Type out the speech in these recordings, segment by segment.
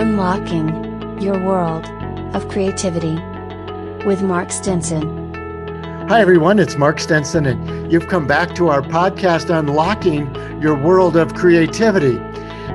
Unlocking Your World of Creativity with Mark Stinson. Hi, everyone. It's Mark Stinson, and you've come back to our podcast, Unlocking Your World of Creativity.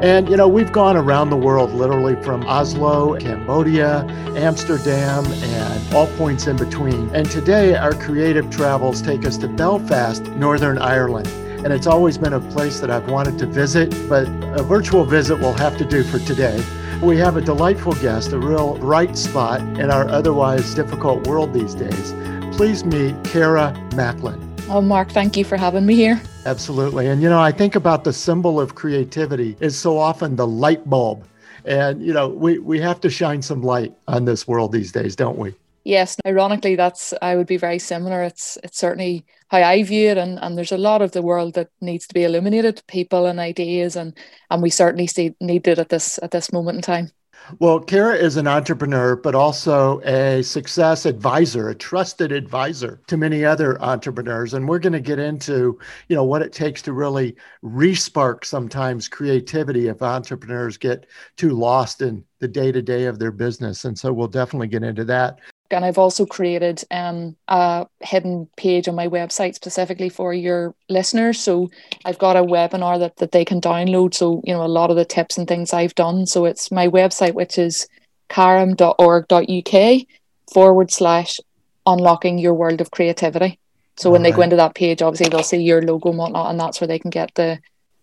And, you know, we've gone around the world, literally from Oslo, Cambodia, Amsterdam, and all points in between. And today, our creative travels take us to Belfast, Northern Ireland. And it's always been a place that I've wanted to visit, but a virtual visit will have to do for today. We have a delightful guest, a real bright spot in our otherwise difficult world these days. Please meet Cara Macklin. Oh, Mark, thank you for having me here. Absolutely. And, you know, I think about the symbol of creativity is so often the light bulb. And, you know, we, we have to shine some light on this world these days, don't we? Yes, ironically, that's I would be very similar. It's it's certainly how I view it, and, and there's a lot of the world that needs to be illuminated, people and ideas, and and we certainly see need it at this at this moment in time. Well, Cara is an entrepreneur, but also a success advisor, a trusted advisor to many other entrepreneurs. And we're going to get into, you know, what it takes to really respark sometimes creativity if entrepreneurs get too lost in the day to day of their business. And so we'll definitely get into that and I've also created um, a hidden page on my website specifically for your listeners. So I've got a webinar that, that they can download. So, you know, a lot of the tips and things I've done. So it's my website, which is caram.org.uk forward slash unlocking your world of creativity. So All when right. they go into that page, obviously they'll see your logo and whatnot, and that's where they can get the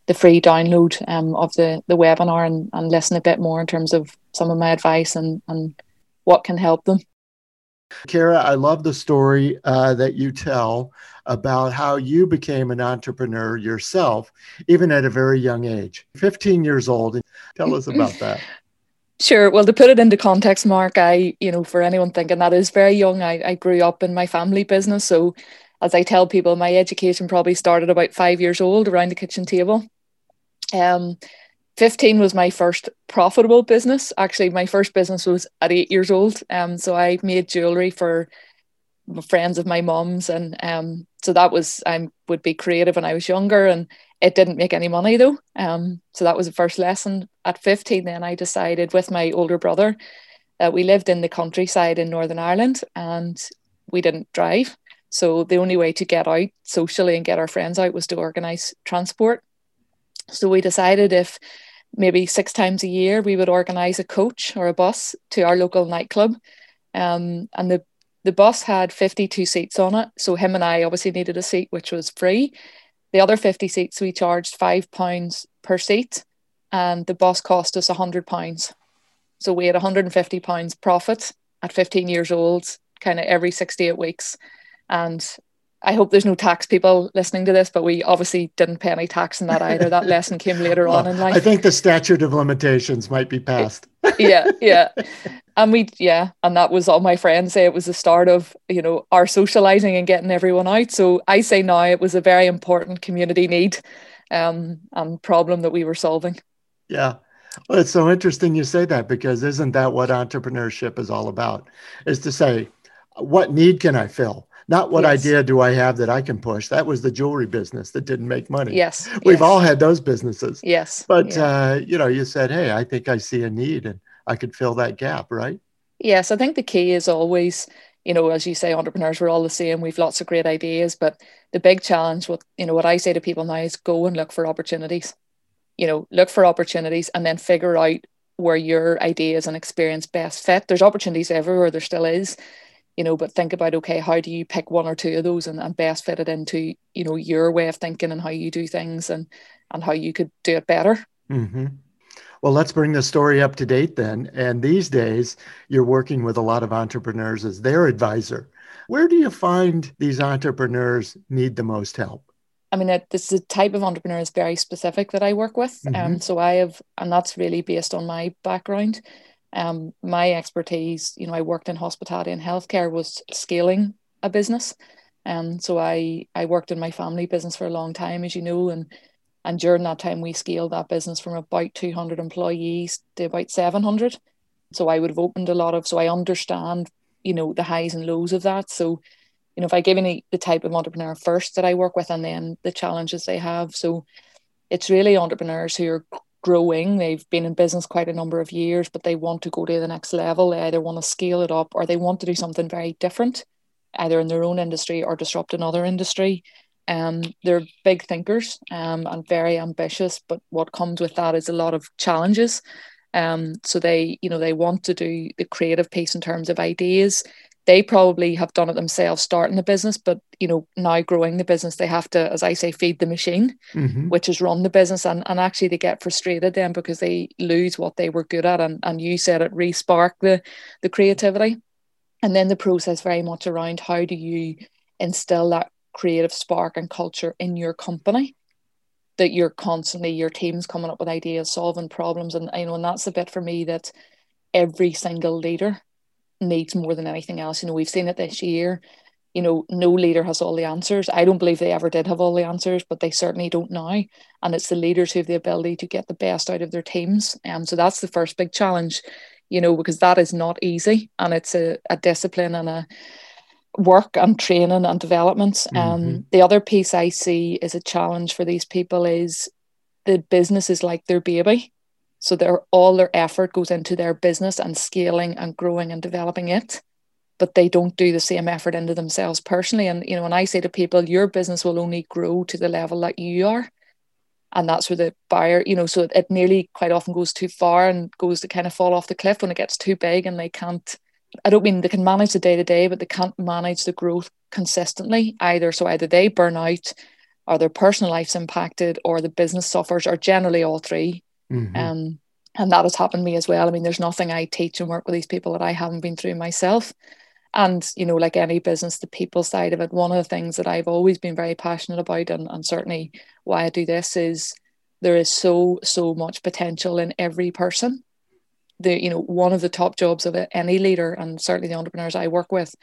the free download um, of the the webinar and, and listen a bit more in terms of some of my advice and and what can help them. Cara, I love the story uh, that you tell about how you became an entrepreneur yourself, even at a very young age, 15 years old. Tell us about that. Sure. Well, to put it into context, Mark, I, you know, for anyone thinking that is very young, I, I grew up in my family business. So, as I tell people, my education probably started about five years old around the kitchen table. Um, 15 was my first profitable business. Actually, my first business was at eight years old. Um, so I made jewelry for friends of my mom's, and um, so that was I would be creative when I was younger, and it didn't make any money though. Um, so that was the first lesson. At 15, then I decided with my older brother that we lived in the countryside in Northern Ireland, and we didn't drive. So the only way to get out socially and get our friends out was to organise transport. So we decided if maybe six times a year we would organize a coach or a bus to our local nightclub. Um, and the the bus had 52 seats on it so him and i obviously needed a seat which was free. The other 50 seats we charged five pounds per seat and the bus cost us 100 pounds. So we had 150 pounds profit at 15 years old kind of every 68 weeks. And I hope there's no tax people listening to this, but we obviously didn't pay any tax in that either. That lesson came later well, on in life. I think the statute of limitations might be passed. yeah, yeah. And we, yeah, and that was all my friends say it was the start of, you know, our socializing and getting everyone out. So I say now it was a very important community need um, and problem that we were solving. Yeah. Well, it's so interesting you say that because isn't that what entrepreneurship is all about? Is to say, what need can I fill? Not what yes. idea do I have that I can push. That was the jewelry business that didn't make money. Yes. We've yes. all had those businesses. Yes. But, yeah. uh, you know, you said, hey, I think I see a need and I could fill that gap, right? Yes. I think the key is always, you know, as you say, entrepreneurs, we're all the same. We've lots of great ideas. But the big challenge, what, you know, what I say to people now is go and look for opportunities. You know, look for opportunities and then figure out where your ideas and experience best fit. There's opportunities everywhere, there still is you know but think about okay how do you pick one or two of those and, and best fit it into you know your way of thinking and how you do things and and how you could do it better mm-hmm. well let's bring the story up to date then and these days you're working with a lot of entrepreneurs as their advisor where do you find these entrepreneurs need the most help I mean, it, this is a type of entrepreneur is very specific that I work with. Mm-hmm. Um, so I have, and that's really based on my background um, my expertise, you know, I worked in hospitality and healthcare was scaling a business. And um, so I I worked in my family business for a long time, as you know, and and during that time we scaled that business from about 200 employees to about 700. So I would have opened a lot of, so I understand, you know, the highs and lows of that. So, you know, if I give any the type of entrepreneur first that I work with and then the challenges they have. So it's really entrepreneurs who are growing. They've been in business quite a number of years, but they want to go to the next level. They either want to scale it up or they want to do something very different, either in their own industry or disrupt another industry. Um, they're big thinkers um, and very ambitious, but what comes with that is a lot of challenges. Um, so they, you know, they want to do the creative piece in terms of ideas they probably have done it themselves starting the business but you know now growing the business they have to as i say feed the machine mm-hmm. which is run the business and, and actually they get frustrated then because they lose what they were good at and, and you said it re-spark the the creativity and then the process very much around how do you instill that creative spark and culture in your company that you're constantly your team's coming up with ideas solving problems and you know and that's the bit for me that every single leader needs more than anything else. You know, we've seen it this year. You know, no leader has all the answers. I don't believe they ever did have all the answers, but they certainly don't now. And it's the leaders who have the ability to get the best out of their teams. And um, so that's the first big challenge, you know, because that is not easy and it's a, a discipline and a work and training and development. Um, mm-hmm. Um, the other piece I see is a challenge for these people is the business is like their baby so their all their effort goes into their business and scaling and growing and developing it. But they don't do the same effort into themselves personally. And you know, when I say to people, your business will only grow to the level that you are. And that's where the buyer, you know, so it, nearly quite often goes too far and goes to kind of fall off the cliff when it gets too big and they can't I don't mean they can manage the day to day, but they can't manage the growth consistently either. So either they burn out or their personal life's impacted or the business suffers or generally all three. Mm-hmm. Um, and that has happened to me as well. I mean, there's nothing I teach and work with these people that I haven't been through myself. And, you know, like any business, the people side of it, one of the things that I've always been very passionate about, and, and certainly why I do this, is there is so, so much potential in every person. The, you know, one of the top jobs of any leader, and certainly the entrepreneurs I work with,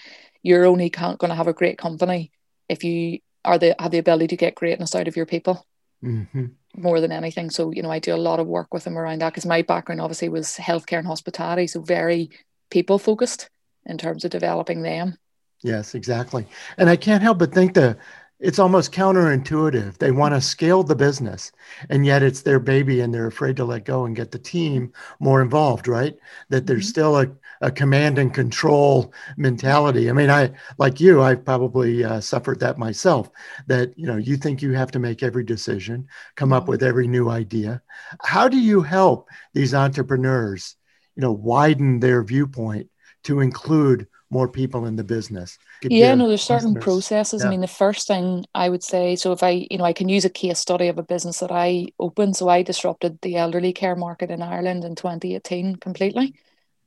you're only going to have a great company if you are the have the ability to get greatness out of your people. Mm-hmm more than anything. So, you know, I do a lot of work with them around that because my background obviously was healthcare and hospitality. So, very people focused in terms of developing them. Yes, exactly. And I can't help but think that it's almost counterintuitive. They want to scale the business, and yet it's their baby, and they're afraid to let go and get the team more involved. Right? That there's mm-hmm. still a, a command and control mentality. I mean, I like you. I've probably uh, suffered that myself. That you know, you think you have to make every decision, come up mm-hmm. with every new idea. How do you help these entrepreneurs? You know, widen their viewpoint to include more people in the business. Yeah, no, there's certain processes. Yeah. I mean, the first thing I would say, so if I, you know, I can use a case study of a business that I opened. So I disrupted the elderly care market in Ireland in 2018 completely.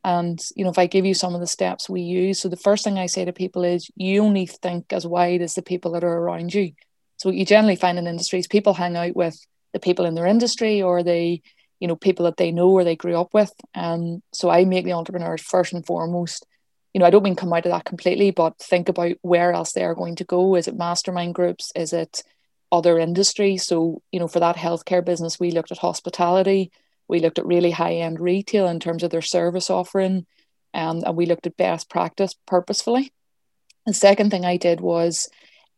And, you know, if I give you some of the steps we use, so the first thing I say to people is you only think as wide as the people that are around you. So what you generally find in industries, people hang out with the people in their industry or they, you know, people that they know or they grew up with. And um, so I make the entrepreneurs first and foremost you know, I don't mean come out of that completely, but think about where else they are going to go. Is it mastermind groups? Is it other industries? So, you know, for that healthcare business, we looked at hospitality, we looked at really high end retail in terms of their service offering, um, and we looked at best practice purposefully. The second thing I did was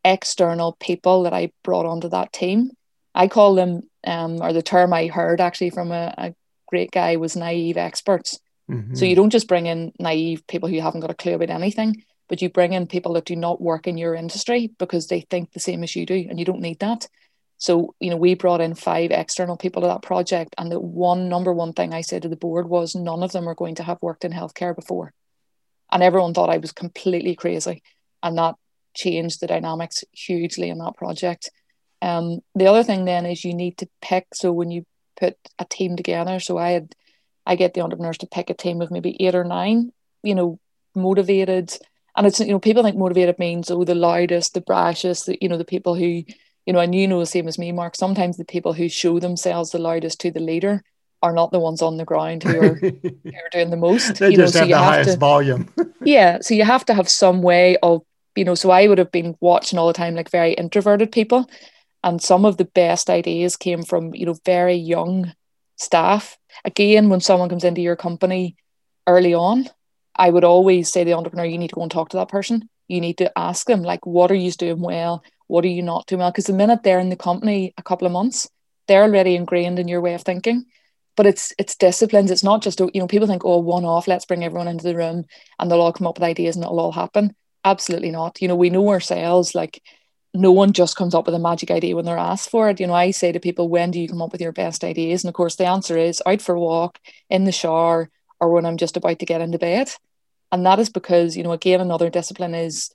external people that I brought onto that team. I call them, um, or the term I heard actually from a, a great guy was naive experts. Mm-hmm. So you don't just bring in naive people who haven't got a clue about anything, but you bring in people that do not work in your industry because they think the same as you do, and you don't need that. So, you know, we brought in five external people to that project. And the one number one thing I said to the board was none of them are going to have worked in healthcare before. And everyone thought I was completely crazy. And that changed the dynamics hugely in that project. Um, the other thing then is you need to pick. So when you put a team together, so I had I get the entrepreneurs to pick a team of maybe eight or nine, you know, motivated. And it's, you know, people think motivated means, oh, the loudest, the brashest, the, you know, the people who, you know, and you know the same as me, Mark. Sometimes the people who show themselves the loudest to the leader are not the ones on the ground who are, who are doing the most. they you just know, have so the highest to, volume. yeah. So you have to have some way of, you know, so I would have been watching all the time like very introverted people. And some of the best ideas came from, you know, very young staff. Again, when someone comes into your company early on, I would always say the entrepreneur, you need to go and talk to that person. You need to ask them, like, what are you doing well? What are you not doing well? Because the minute they're in the company a couple of months, they're already ingrained in your way of thinking. but it's it's disciplines. It's not just you know people think oh one off. Let's bring everyone into the room and they'll all come up with ideas and it'll all happen. Absolutely not. You know we know ourselves like no one just comes up with a magic idea when they're asked for it. You know, I say to people, when do you come up with your best ideas? And of course, the answer is out for a walk, in the shower, or when I'm just about to get into bed. And that is because, you know, again, another discipline is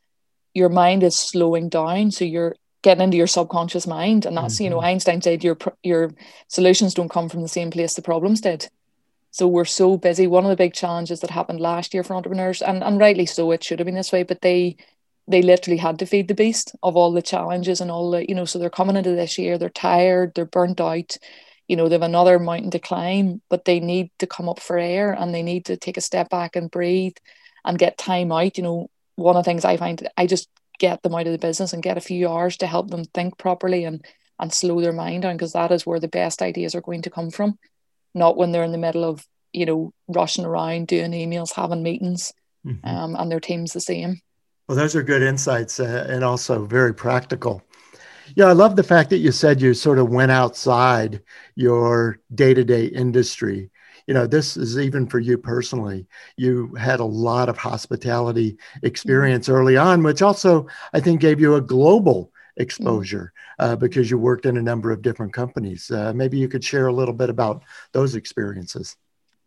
your mind is slowing down. So you're getting into your subconscious mind. And that's, mm-hmm. you know, mm-hmm. Einstein said your your solutions don't come from the same place the problems did. So we're so busy. One of the big challenges that happened last year for entrepreneurs, and, and rightly so, it should have been this way, but they they literally had to feed the beast of all the challenges and all the, you know, so they're coming into this year, they're tired, they're burnt out, you know, they have another mountain to climb, but they need to come up for air and they need to take a step back and breathe and get time out. You know, one of the things I find, I just get them out of the business and get a few hours to help them think properly and and slow their mind down because that is where the best ideas are going to come from, not when they're in the middle of, you know, rushing around, doing emails, having meetings, mm-hmm. um, and their team's the same. Well, those are good insights uh, and also very practical. Yeah, I love the fact that you said you sort of went outside your day to day industry. You know, this is even for you personally. You had a lot of hospitality experience mm-hmm. early on, which also I think gave you a global exposure uh, because you worked in a number of different companies. Uh, maybe you could share a little bit about those experiences.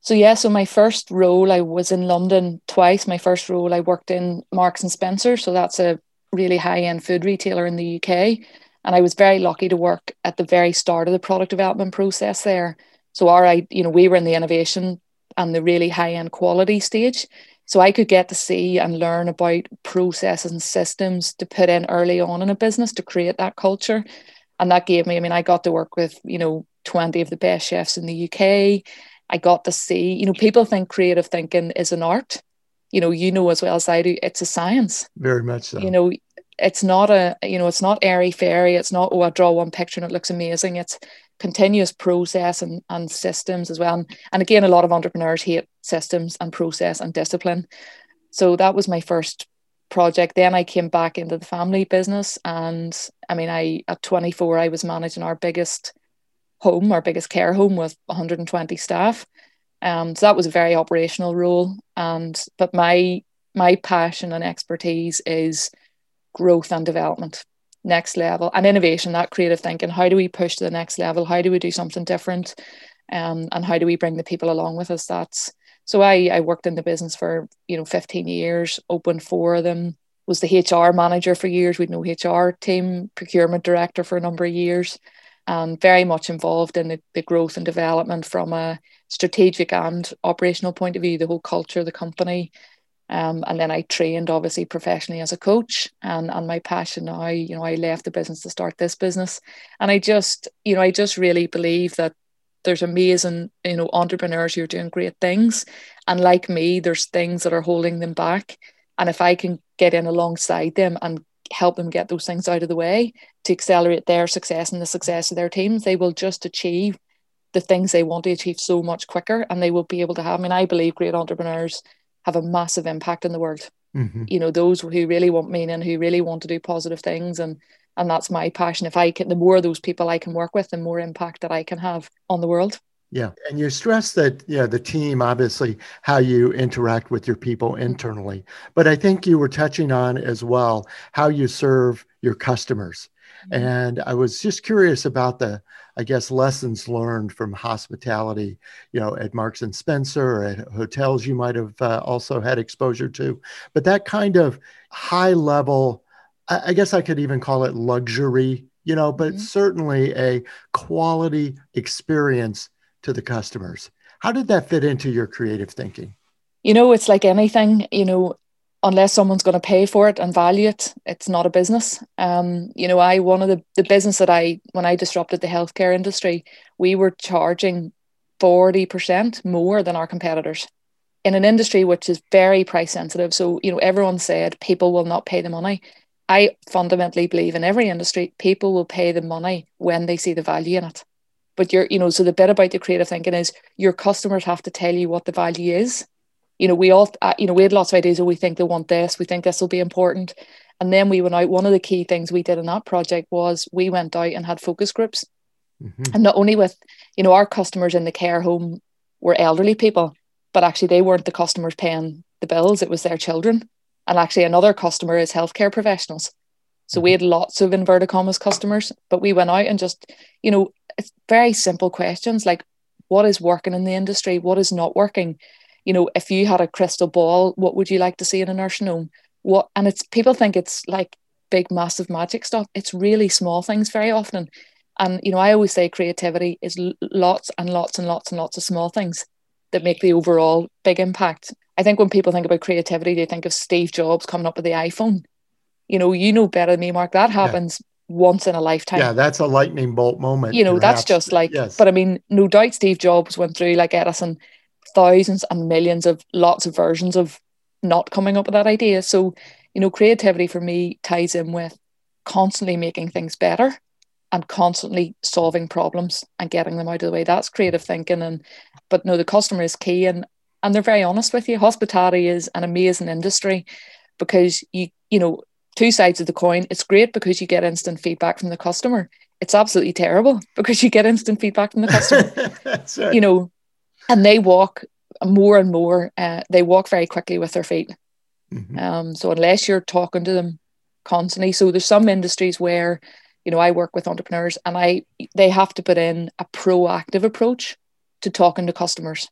So yeah, so my first role I was in London twice. My first role I worked in Marks and Spencer, so that's a really high-end food retailer in the UK, and I was very lucky to work at the very start of the product development process there. So our you know we were in the innovation and the really high-end quality stage. So I could get to see and learn about processes and systems to put in early on in a business to create that culture. And that gave me, I mean, I got to work with, you know, 20 of the best chefs in the UK. I got to see, you know, people think creative thinking is an art. You know, you know as well as I do, it's a science. Very much so. You know, it's not a, you know, it's not airy fairy. It's not, oh, I draw one picture and it looks amazing. It's continuous process and, and systems as well. And, and again, a lot of entrepreneurs hate systems and process and discipline. So that was my first project. Then I came back into the family business. And I mean, I, at 24, I was managing our biggest home, our biggest care home with 120 staff. Um, so that was a very operational role. And but my my passion and expertise is growth and development, next level, and innovation, that creative thinking. How do we push to the next level? How do we do something different? Um, and how do we bring the people along with us? That's so I, I worked in the business for you know 15 years, opened four of them, was the HR manager for years. We'd no HR team, procurement director for a number of years and very much involved in the, the growth and development from a strategic and operational point of view, the whole culture of the company. Um, and then I trained obviously professionally as a coach and, and my passion now, you know, I left the business to start this business. And I just, you know, I just really believe that there's amazing, you know, entrepreneurs who are doing great things. And like me, there's things that are holding them back. And if I can get in alongside them and help them get those things out of the way to accelerate their success and the success of their teams, they will just achieve the things they want to achieve so much quicker and they will be able to have. I mean, I believe great entrepreneurs have a massive impact in the world. Mm-hmm. You know, those who really want meaning, who really want to do positive things and and that's my passion. If I can the more of those people I can work with, the more impact that I can have on the world. Yeah. And you stress that, yeah, the team, obviously, how you interact with your people internally. But I think you were touching on as well how you serve your customers. Mm-hmm. And I was just curious about the, I guess, lessons learned from hospitality, you know, at Marks and Spencer or at hotels you might have uh, also had exposure to. But that kind of high level, I, I guess I could even call it luxury, you know, but mm-hmm. certainly a quality experience to the customers. How did that fit into your creative thinking? You know, it's like anything, you know, unless someone's going to pay for it and value it, it's not a business. Um, you know, I one of the, the business that I when I disrupted the healthcare industry, we were charging 40% more than our competitors in an industry which is very price sensitive. So, you know, everyone said people will not pay the money. I fundamentally believe in every industry, people will pay the money when they see the value in it. But you're, you know, so the bit about the creative thinking is your customers have to tell you what the value is. You know, we all, uh, you know, we had lots of ideas. Oh, we think they want this. We think this will be important. And then we went out. One of the key things we did in that project was we went out and had focus groups. Mm-hmm. And not only with, you know, our customers in the care home were elderly people, but actually they weren't the customers paying the bills, it was their children. And actually another customer is healthcare professionals. So we mm-hmm. had lots of inverted commas customers, but we went out and just, you know, it's very simple questions like what is working in the industry, what is not working. You know, if you had a crystal ball, what would you like to see in a nursing home? What and it's people think it's like big, massive magic stuff. It's really small things very often. And you know, I always say creativity is lots and lots and lots and lots of small things that make the overall big impact. I think when people think about creativity, they think of Steve Jobs coming up with the iPhone. You know, you know better than me, Mark. That happens. Once in a lifetime. Yeah, that's a lightning bolt moment. You know, perhaps. that's just like. Yes. But I mean, no doubt Steve Jobs went through like Edison, thousands and millions of lots of versions of not coming up with that idea. So, you know, creativity for me ties in with constantly making things better and constantly solving problems and getting them out of the way. That's creative thinking. And but no, the customer is key and and they're very honest with you. Hospitality is an amazing industry because you, you know, two sides of the coin. It's great because you get instant feedback from the customer. It's absolutely terrible because you get instant feedback from the customer. You know, and they walk more and more. Uh, they walk very quickly with their feet. Mm-hmm. Um, so unless you're talking to them constantly, so there's some industries where you know i work with entrepreneurs and i they have to put in a proactive approach to talking to customers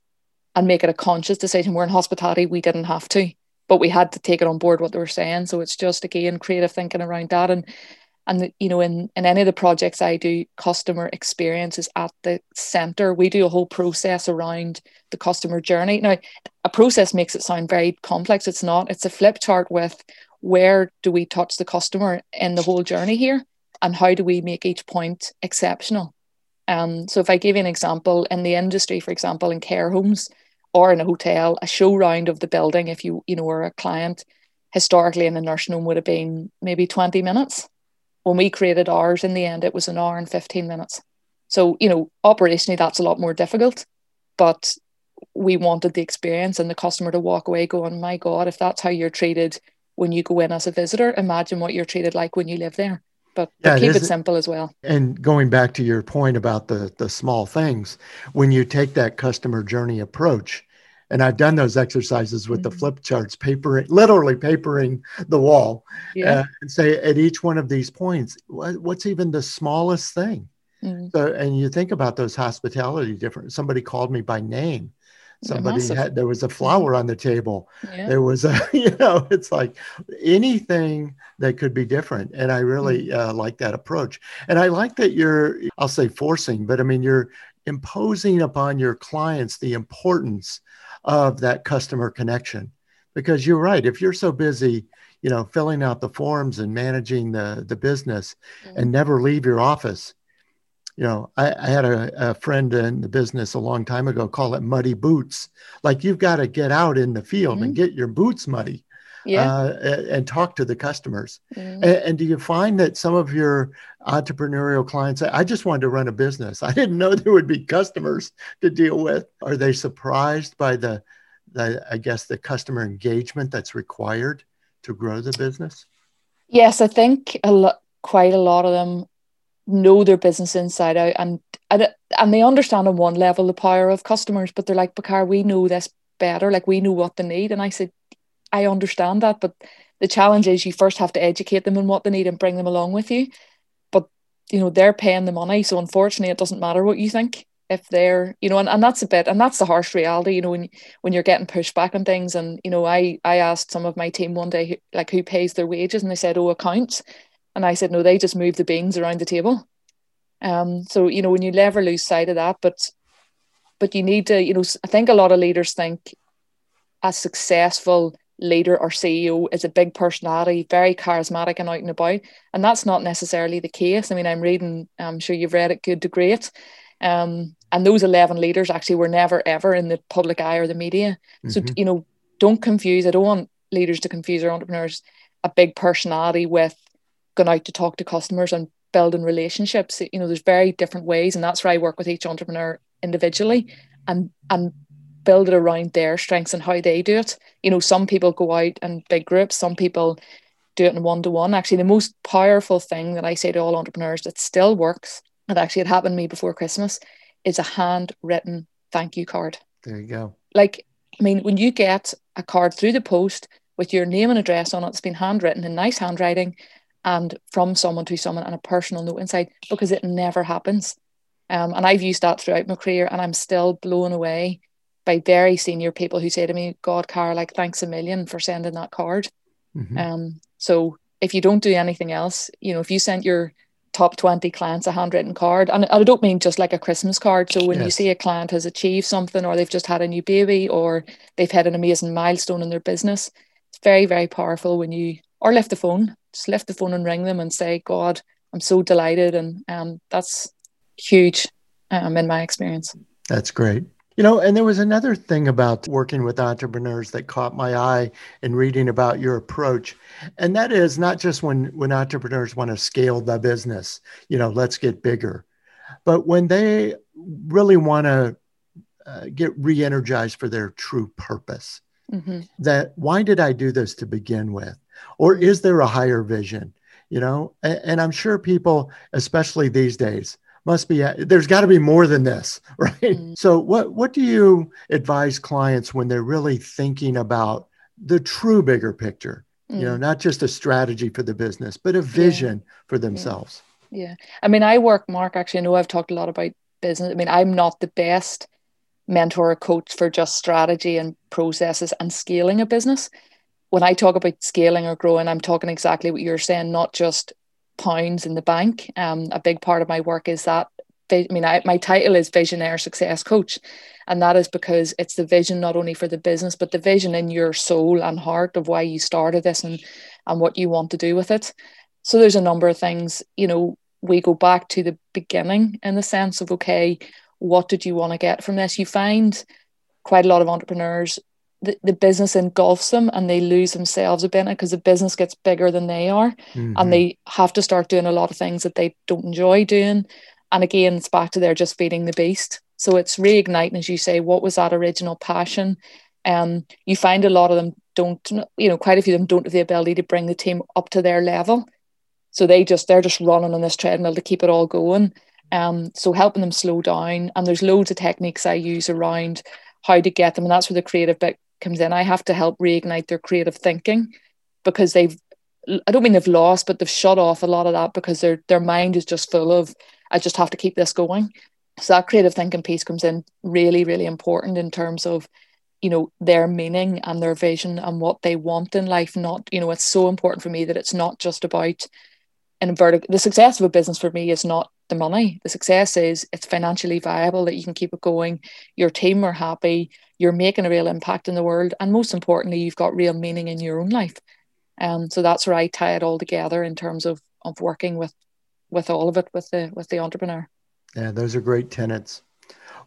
and make it a conscious decision we're in hospitality we didn't have to but we had to take it on board what they were saying. So it's just again creative thinking around that. And and you know in in any of the projects i do customer experience is at the center. We do a whole process around the customer journey. Now a process makes it sound very complex. It's not. It's a flip chart with where do we touch the customer in the whole journey here and how do we make each point exceptional? Um, so if i give you an example in the industry for example in care homes or in a hotel a show round of the building if you you know were a client historically in a nursing home would have been maybe 20 minutes. When we created ours in the end it was an hour and 15 minutes. So you know operationally that's a lot more difficult but we wanted the experience and the customer to walk away going my god if that's how you're treated when you go in as a visitor imagine what you're treated like when you live there but, yeah, keep it simple as well. And going back to your point about the the small things, when you take that customer journey approach, and I've done those exercises with mm-hmm. the flip charts, papering, literally papering the wall, yeah. uh, and say at each one of these points, what, what's even the smallest thing? Mm-hmm. So, and you think about those hospitality different. Somebody called me by name somebody had there was a flower on the table yeah. there was a you know it's like anything that could be different and i really mm. uh, like that approach and i like that you're i'll say forcing but i mean you're imposing upon your clients the importance of that customer connection because you're right if you're so busy you know filling out the forms and managing the the business mm. and never leave your office you know, I, I had a, a, friend in the business a long time ago call it muddy boots. Like you've got to get out in the field mm-hmm. and get your boots muddy. Yeah. Uh, and, and, talk to the customers. Mm-hmm. And, and, do you find that some of your entrepreneurial clients, I just wanted to run a business. I didn't know there would be customers to deal with. Are they surprised by the, the I guess, the customer engagement that's required to grow the business? Yes, I think a lot, quite a lot of them know their business inside out and and and they understand on one level the power of customers, but they're like, Bakar, we know this better. Like we know what they need. And I said, I understand that, but the challenge is you first have to educate them on what they need and bring them along with you. But you know, they're paying the money. So unfortunately it doesn't matter what you think if they're, you know, and, and that's a bit and that's the harsh reality, you know, when when you're getting pushed back on things. And, you know, I I asked some of my team one day like who pays their wages and they said, Oh, accounts. And I said, no, they just move the beans around the table. Um, so you know when you never lose sight of that, but but you need to, you know, I think a lot of leaders think a successful leader or CEO is a big personality, very charismatic and out and about, and that's not necessarily the case. I mean, I'm reading, I'm sure you've read it, Good to Great. Um, and those 11 leaders actually were never ever in the public eye or the media. Mm-hmm. So, you know, don't confuse, I don't want leaders to confuse our entrepreneurs, a big personality with going out to talk to customers and building relationships you know there's very different ways and that's where i work with each entrepreneur individually and and build it around their strengths and how they do it you know some people go out in big groups some people do it in one-to-one actually the most powerful thing that i say to all entrepreneurs that still works and actually it happened to me before Christmas, is a handwritten thank you card. There you go. Like, I mean, when you get a card through the post with your name and address on it, it's been handwritten in nice handwriting and from someone to someone and a personal note inside because it never happens. Um, and I've used that throughout my career and I'm still blown away by very senior people who say to me, God, Cara, like, thanks a million for sending that card. Mm-hmm. Um, so if you don't do anything else, you know, if you sent your top 20 clients a handwritten card, and I don't mean just like a Christmas card. So when yes. you see a client has achieved something or they've just had a new baby or they've had an amazing milestone in their business, it's very, very powerful when you, or lift the phone, just lift the phone and ring them and say, God, I'm so delighted. And um, that's huge um, in my experience. That's great. You know, and there was another thing about working with entrepreneurs that caught my eye in reading about your approach. And that is not just when, when entrepreneurs want to scale the business, you know, let's get bigger, but when they really want to uh, get re energized for their true purpose. Mm-hmm. That why did I do this to begin with? Or is there a higher vision? You know, and, and I'm sure people, especially these days, must be there's got to be more than this right mm. so what what do you advise clients when they're really thinking about the true bigger picture mm. you know mm. not just a strategy for the business but a vision yeah. for themselves yeah. yeah i mean i work mark actually i know i've talked a lot about business i mean i'm not the best mentor or coach for just strategy and processes and scaling a business when i talk about scaling or growing i'm talking exactly what you're saying not just pounds in the bank. Um, a big part of my work is that. I mean, I, my title is Visionaire Success Coach, and that is because it's the vision not only for the business, but the vision in your soul and heart of why you started this and and what you want to do with it. So there's a number of things. You know, we go back to the beginning in the sense of okay, what did you want to get from this? You find quite a lot of entrepreneurs the, the business engulfs them and they lose themselves a bit because the business gets bigger than they are mm-hmm. and they have to start doing a lot of things that they don't enjoy doing. And again it's back to their just feeding the beast. So it's reigniting as you say what was that original passion? Um you find a lot of them don't you know quite a few of them don't have the ability to bring the team up to their level. So they just they're just running on this treadmill to keep it all going. Um so helping them slow down and there's loads of techniques i use around how to get them and that's where the creative bit comes in, I have to help reignite their creative thinking because they've I don't mean they've lost, but they've shut off a lot of that because their their mind is just full of I just have to keep this going. So that creative thinking piece comes in really, really important in terms of, you know, their meaning and their vision and what they want in life. Not, you know, it's so important for me that it's not just about an inverted the success of a business for me is not the money. The success is it's financially viable that you can keep it going, your team are happy, you're making a real impact in the world, and most importantly, you've got real meaning in your own life. Um, so that's where I tie it all together in terms of of working with with all of it with the with the entrepreneur. Yeah, those are great tenets.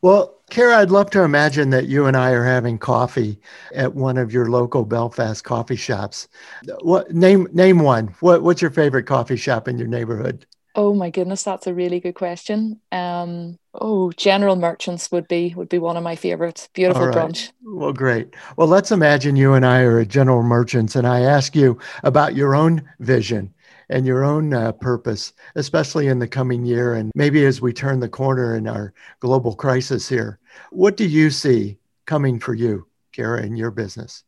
Well, Cara, I'd love to imagine that you and I are having coffee at one of your local Belfast coffee shops. What name name one? What what's your favorite coffee shop in your neighborhood? Oh my goodness, that's a really good question. Um, oh, General Merchants would be would be one of my favorites. Beautiful right. brunch. Well, great. Well, let's imagine you and I are at General Merchants, and I ask you about your own vision and your own uh, purpose, especially in the coming year, and maybe as we turn the corner in our global crisis here. What do you see coming for you, Cara, in your business?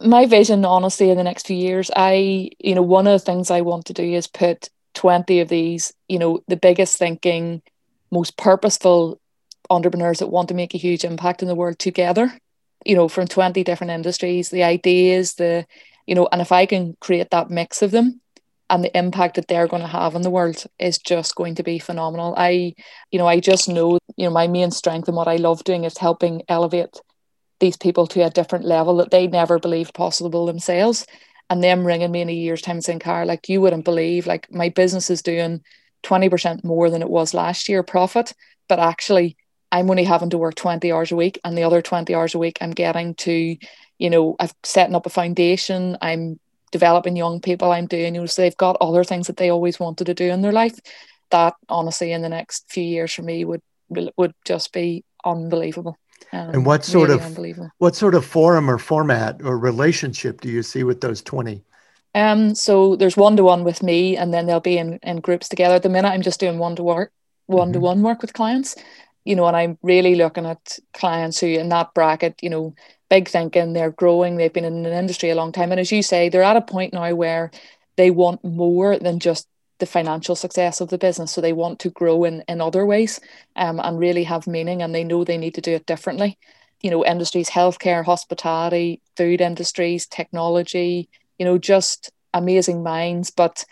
My vision, honestly, in the next few years, I, you know, one of the things I want to do is put 20 of these, you know, the biggest thinking, most purposeful entrepreneurs that want to make a huge impact in the world together, you know, from 20 different industries, the ideas, the, you know, and if I can create that mix of them and the impact that they're going to have in the world is just going to be phenomenal. I, you know, I just know, you know, my main strength and what I love doing is helping elevate these people to a different level that they never believed possible themselves and them ringing me in a year's time saying, Car, like you wouldn't believe, like my business is doing 20% more than it was last year profit, but actually I'm only having to work 20 hours a week and the other 20 hours a week I'm getting to, you know, I've setting up a foundation, I'm developing young people, I'm doing, you know, so they've got other things that they always wanted to do in their life. That honestly in the next few years for me would would just be unbelievable. Um, and what sort really of what sort of forum or format or relationship do you see with those 20? Um, so there's one to one with me, and then they'll be in, in groups together. At the minute, I'm just doing one to work, one to one work with clients. You know, and I'm really looking at clients who in that bracket, you know, big thinking, they're growing, they've been in an industry a long time. And as you say, they're at a point now where they want more than just the financial success of the business. So they want to grow in, in other ways um, and really have meaning and they know they need to do it differently. You know, industries, healthcare, hospitality, food industries, technology, you know, just amazing minds. But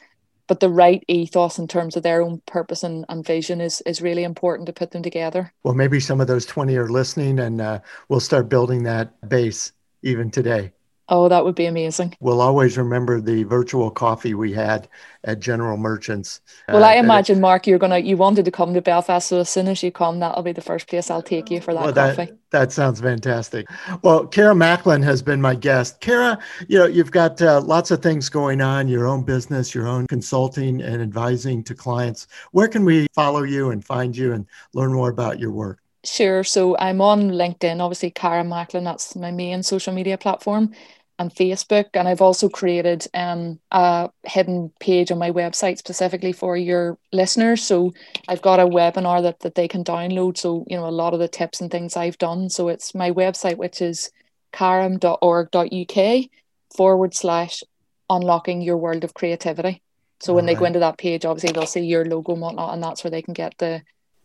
but the right ethos in terms of their own purpose and, and vision is is really important to put them together. Well, maybe some of those 20 are listening and uh, we'll start building that base even today. Oh, that would be amazing. We'll always remember the virtual coffee we had at General Merchants. Well, uh, I imagine, Mark, you're gonna you wanted to come to Belfast, so as soon as you come, that'll be the first place I'll take you for that well, coffee. That, that sounds fantastic. Well, Cara Macklin has been my guest. Cara, you know, you've got uh, lots of things going on, your own business, your own consulting and advising to clients. Where can we follow you and find you and learn more about your work? Sure. So I'm on LinkedIn, obviously, Cara Macklin. That's my main social media platform, and Facebook. And I've also created um, a hidden page on my website specifically for your listeners. So I've got a webinar that, that they can download. So, you know, a lot of the tips and things I've done. So it's my website, which is caram.org.uk forward slash unlocking your world of creativity. So All when right. they go into that page, obviously they'll see your logo and whatnot, and that's where they can get the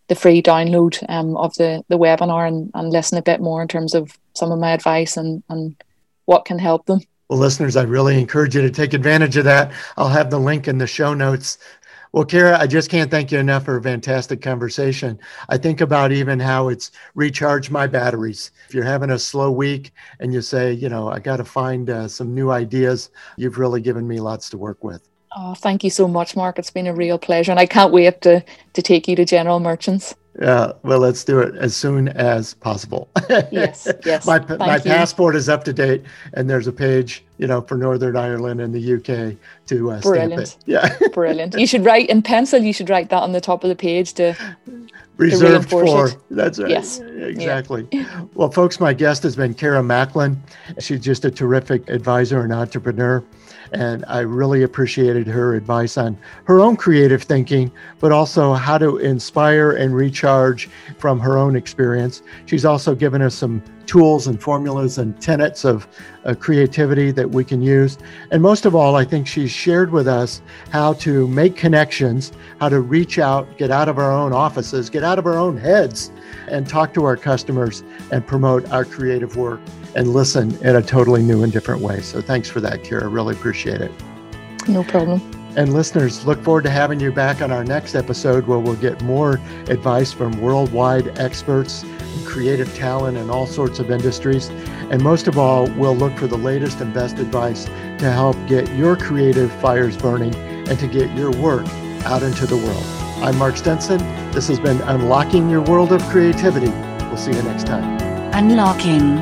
the free download um, of the, the webinar and, and listen a bit more in terms of some of my advice and, and what can help them. Well, listeners, I really encourage you to take advantage of that. I'll have the link in the show notes. Well, Cara, I just can't thank you enough for a fantastic conversation. I think about even how it's recharged my batteries. If you're having a slow week and you say, you know, I got to find uh, some new ideas, you've really given me lots to work with. Oh, thank you so much, Mark. It's been a real pleasure, and I can't wait to to take you to General Merchants. Yeah, well, let's do it as soon as possible. yes, yes. my my you. passport is up to date, and there's a page, you know, for Northern Ireland and the UK to uh, Brilliant. Yeah, brilliant. You should write in pencil. You should write that on the top of the page to reserved for. It. That's right. Yes, exactly. Yeah. Well, folks, my guest has been Cara Macklin. She's just a terrific advisor and entrepreneur. And I really appreciated her advice on her own creative thinking, but also how to inspire and recharge from her own experience. She's also given us some tools and formulas and tenets of uh, creativity that we can use. And most of all, I think she's shared with us how to make connections, how to reach out, get out of our own offices, get out of our own heads, and talk to our customers and promote our creative work and listen in a totally new and different way. So thanks for that, Cara. Really appreciate it. No problem. And listeners, look forward to having you back on our next episode where we'll get more advice from worldwide experts creative talent in all sorts of industries. And most of all, we'll look for the latest and best advice to help get your creative fires burning and to get your work out into the world. I'm Mark Stinson. This has been Unlocking Your World of Creativity. We'll see you next time. Unlocking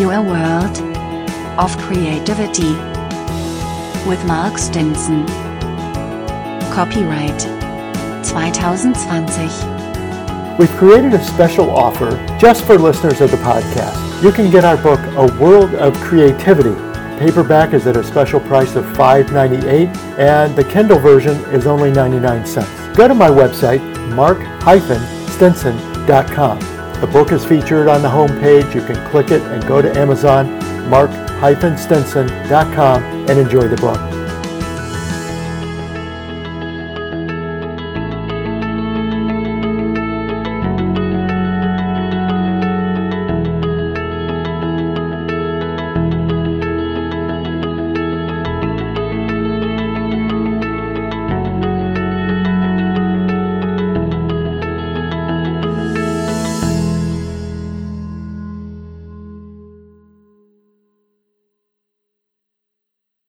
Your World of Creativity with Mark Stinson. Copyright 2020. We've created a special offer just for listeners of the podcast. You can get our book, A World of Creativity. Paperback is at a special price of $5.98 and the Kindle version is only 99 cents. Go to my website, mark-stinson.com. The book is featured on the homepage. You can click it and go to Amazon, mark-stinson.com and enjoy the book.